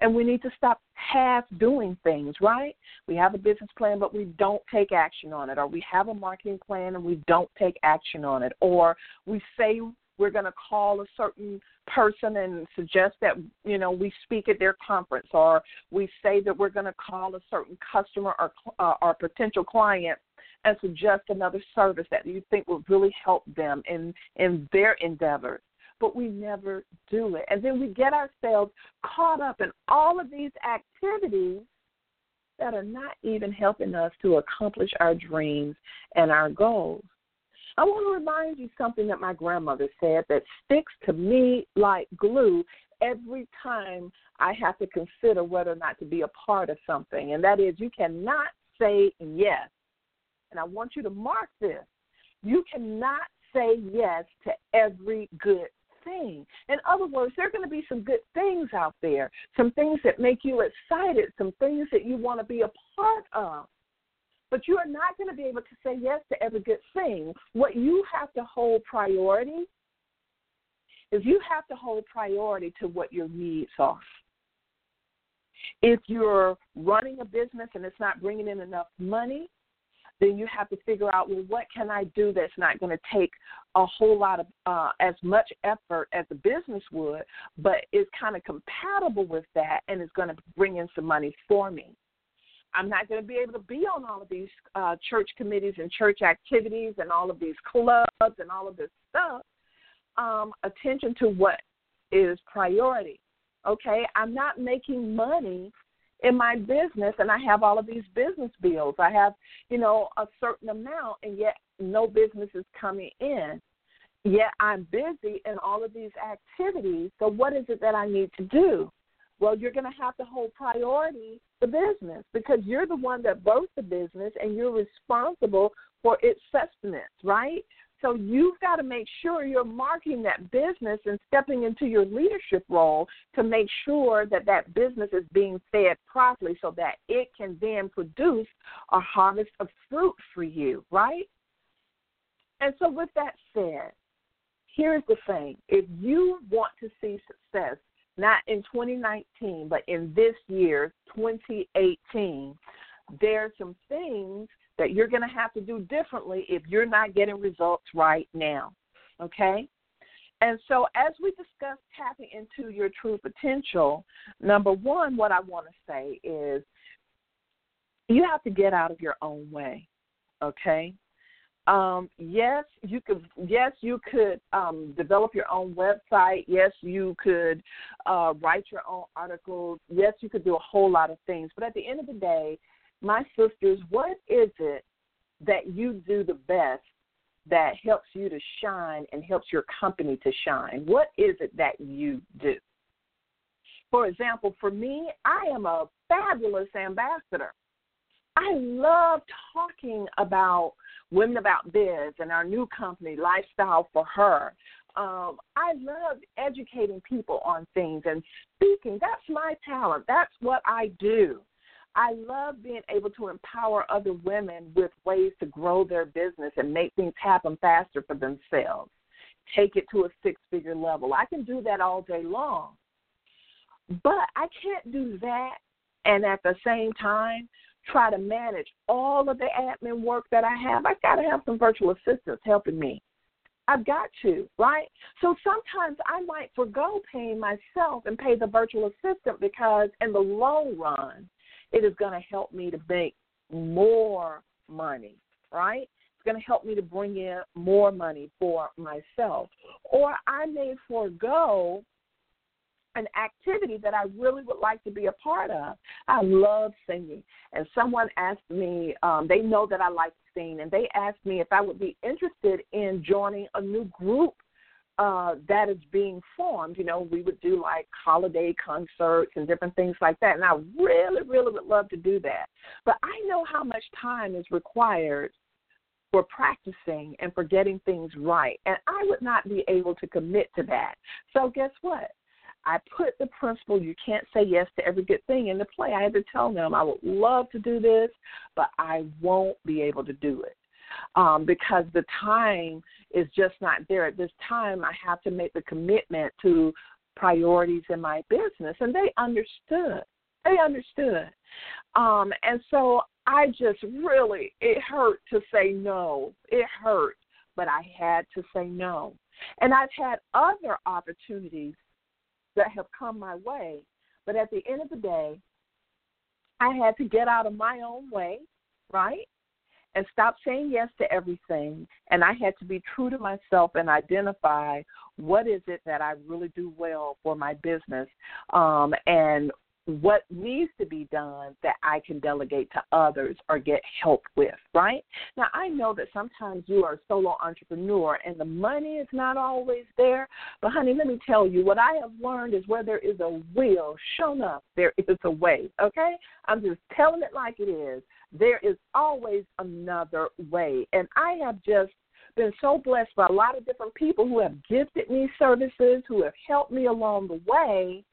And we need to stop half doing things, right? We have a business plan, but we don't take action on it. Or we have a marketing plan and we don't take action on it. Or we say we're going to call a certain person and suggest that you know we speak at their conference or we say that we're going to call a certain customer or uh, potential client and suggest another service that you think will really help them in in their endeavors. But we never do it. And then we get ourselves caught up in all of these activities that are not even helping us to accomplish our dreams and our goals I want to remind you something that my grandmother said that sticks to me like glue every time I have to consider whether or not to be a part of something, and that is you cannot say yes. And I want you to mark this. You cannot say yes to every good thing. In other words, there are going to be some good things out there, some things that make you excited, some things that you want to be a part of. But you are not going to be able to say yes to every good thing. What you have to hold priority is you have to hold priority to what your needs are. If you're running a business and it's not bringing in enough money, then you have to figure out well what can i do that's not going to take a whole lot of uh, as much effort as the business would but is kind of compatible with that and is going to bring in some money for me I'm not going to be able to be on all of these uh, church committees and church activities and all of these clubs and all of this stuff. Um, attention to what is priority. Okay, I'm not making money in my business and I have all of these business bills. I have, you know, a certain amount and yet no business is coming in. Yet I'm busy in all of these activities. So what is it that I need to do? Well, you're going to have to hold priority the business because you're the one that birthed the business and you're responsible for its sustenance, right? So you've got to make sure you're marking that business and stepping into your leadership role to make sure that that business is being fed properly so that it can then produce a harvest of fruit for you, right? And so, with that said, here's the thing if you want to see success not in 2019, but in this year, 2018, there are some things that you're going to have to do differently if you're not getting results right now. Okay? And so, as we discuss tapping into your true potential, number one, what I want to say is you have to get out of your own way. Okay? Um, yes, you could. Yes, you could um, develop your own website. Yes, you could uh, write your own articles. Yes, you could do a whole lot of things. But at the end of the day, my sisters, what is it that you do the best that helps you to shine and helps your company to shine? What is it that you do? For example, for me, I am a fabulous ambassador. I love talking about Women About Biz and our new company, Lifestyle for Her. Um, I love educating people on things and speaking. That's my talent. That's what I do. I love being able to empower other women with ways to grow their business and make things happen faster for themselves. Take it to a six figure level. I can do that all day long. But I can't do that and at the same time try to manage all of the admin work that I have, I've got to have some virtual assistants helping me. I've got to, right? So sometimes I might forego paying myself and pay the virtual assistant because in the long run, it is going to help me to make more money, right? It's going to help me to bring in more money for myself. Or I may forego an activity that I really would like to be a part of. I love singing. And someone asked me, um, they know that I like to sing, and they asked me if I would be interested in joining a new group uh, that is being formed. You know, we would do like holiday concerts and different things like that. And I really, really would love to do that. But I know how much time is required for practicing and for getting things right. And I would not be able to commit to that. So, guess what? I put the principle you can't say yes to every good thing into play. I had to tell them I would love to do this, but I won't be able to do it um, because the time is just not there. At this time, I have to make the commitment to priorities in my business, and they understood. They understood. Um, and so I just really, it hurt to say no. It hurt, but I had to say no. And I've had other opportunities that have come my way, but at the end of the day, I had to get out of my own way, right? And stop saying yes to everything. And I had to be true to myself and identify what is it that I really do well for my business um, and what needs to be done that I can delegate to others or get help with, right? Now, I know that sometimes you are a solo entrepreneur and the money is not always there, but honey, let me tell you, what I have learned is where there is a will, shown up, there is a way, okay? I'm just telling it like it is. There is always another way. And I have just been so blessed by a lot of different people who have gifted me services, who have helped me along the way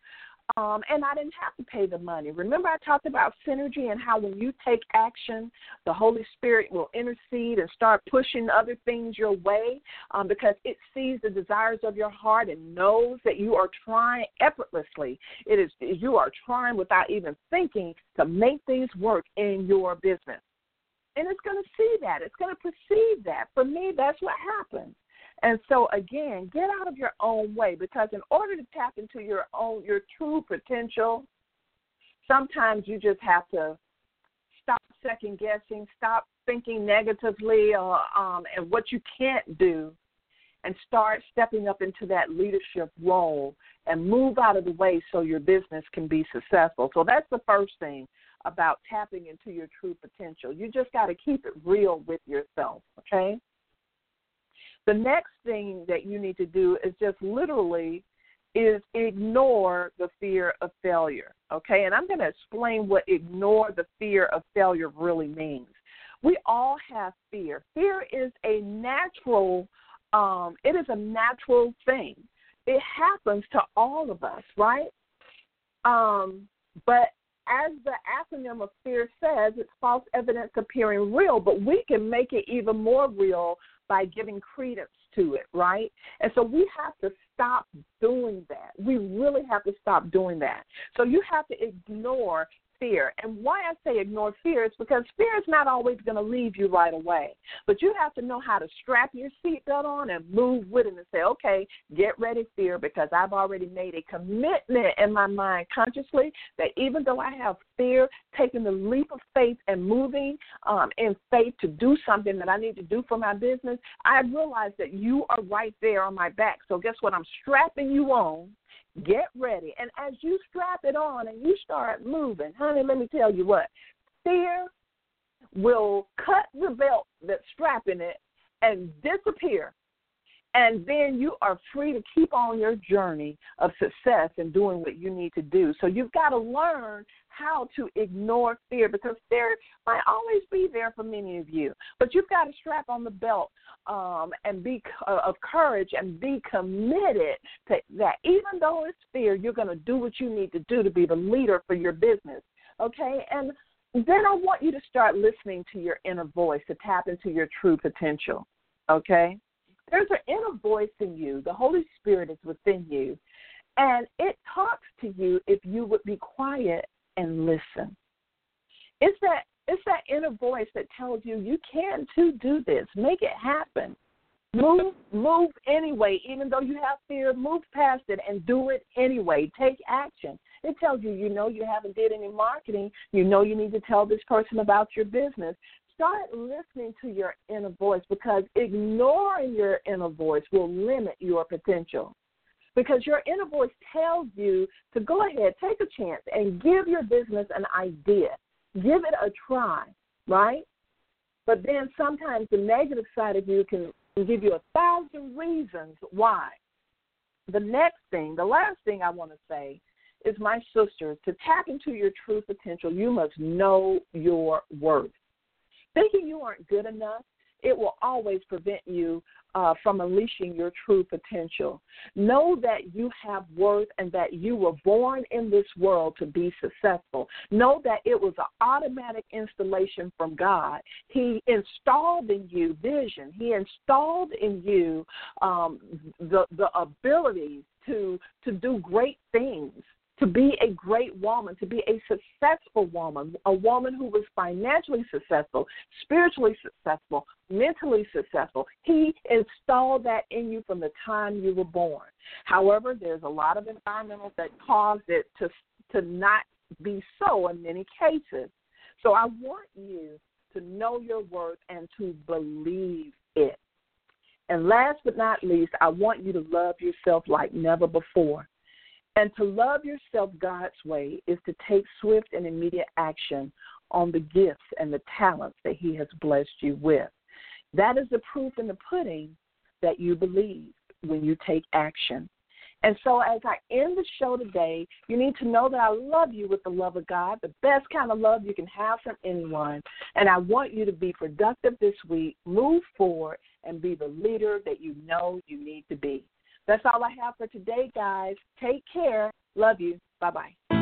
um, and I didn't have to pay the money. Remember, I talked about synergy and how when you take action, the Holy Spirit will intercede and start pushing other things your way um, because it sees the desires of your heart and knows that you are trying effortlessly. It is you are trying without even thinking to make things work in your business. And it's going to see that. It's going to perceive that. For me, that's what happens. And so again, get out of your own way because in order to tap into your own your true potential, sometimes you just have to stop second guessing, stop thinking negatively uh, um, and what you can't do, and start stepping up into that leadership role and move out of the way so your business can be successful. So that's the first thing about tapping into your true potential. You just got to keep it real with yourself, okay? The next thing that you need to do is just literally is ignore the fear of failure. Okay, and I'm going to explain what ignore the fear of failure really means. We all have fear. Fear is a natural, um, it is a natural thing. It happens to all of us, right? Um, but as the acronym of fear says, it's false evidence appearing real, but we can make it even more real by giving credence to it, right? And so we have to stop doing that. We really have to stop doing that. So you have to ignore fear. And why I say ignore fear is because fear is not always going to leave you right away. But you have to know how to strap your seatbelt on and move with it and say, okay, get ready, fear, because I've already made a commitment in my mind consciously that even though I have fear, taking the leap of faith and moving um, in faith to do something that I need to do for my business, I realize that you are right there on my back. So guess what? I'm strapping you on Get ready. And as you strap it on and you start moving, honey, let me tell you what fear will cut the belt that's strapping it and disappear. And then you are free to keep on your journey of success and doing what you need to do. So you've got to learn how to ignore fear because fear might always be there for many of you. But you've got to strap on the belt um, and be uh, of courage and be committed to that. Even though it's fear, you're going to do what you need to do to be the leader for your business. Okay, and then I want you to start listening to your inner voice to tap into your true potential. Okay, there's an inner voice in you. The Holy Spirit is within you, and it talks to you if you would be quiet and listen. It's that it's that inner voice that tells you you can too do this. Make it happen. Move move anyway, even though you have fear, move past it and do it anyway. Take action. It tells you you know you haven't did any marketing, you know you need to tell this person about your business. Start listening to your inner voice because ignoring your inner voice will limit your potential because your inner voice tells you to go ahead, take a chance, and give your business an idea. Give it a try, right? But then sometimes the negative side of you can give you a thousand reasons why. The next thing, the last thing I want to say is, my sister, to tap into your true potential, you must know your worth. Thinking you aren't good enough it will always prevent you uh, from unleashing your true potential. Know that you have worth and that you were born in this world to be successful. Know that it was an automatic installation from God. He installed in you vision, He installed in you um, the, the ability to, to do great things to be a great woman, to be a successful woman, a woman who was financially successful, spiritually successful, mentally successful. He installed that in you from the time you were born. However, there's a lot of environmentals that caused it to to not be so in many cases. So I want you to know your worth and to believe it. And last but not least, I want you to love yourself like never before. And to love yourself God's way is to take swift and immediate action on the gifts and the talents that He has blessed you with. That is the proof in the pudding that you believe when you take action. And so, as I end the show today, you need to know that I love you with the love of God, the best kind of love you can have from anyone. And I want you to be productive this week, move forward, and be the leader that you know you need to be. That's all I have for today, guys. Take care. Love you. Bye bye.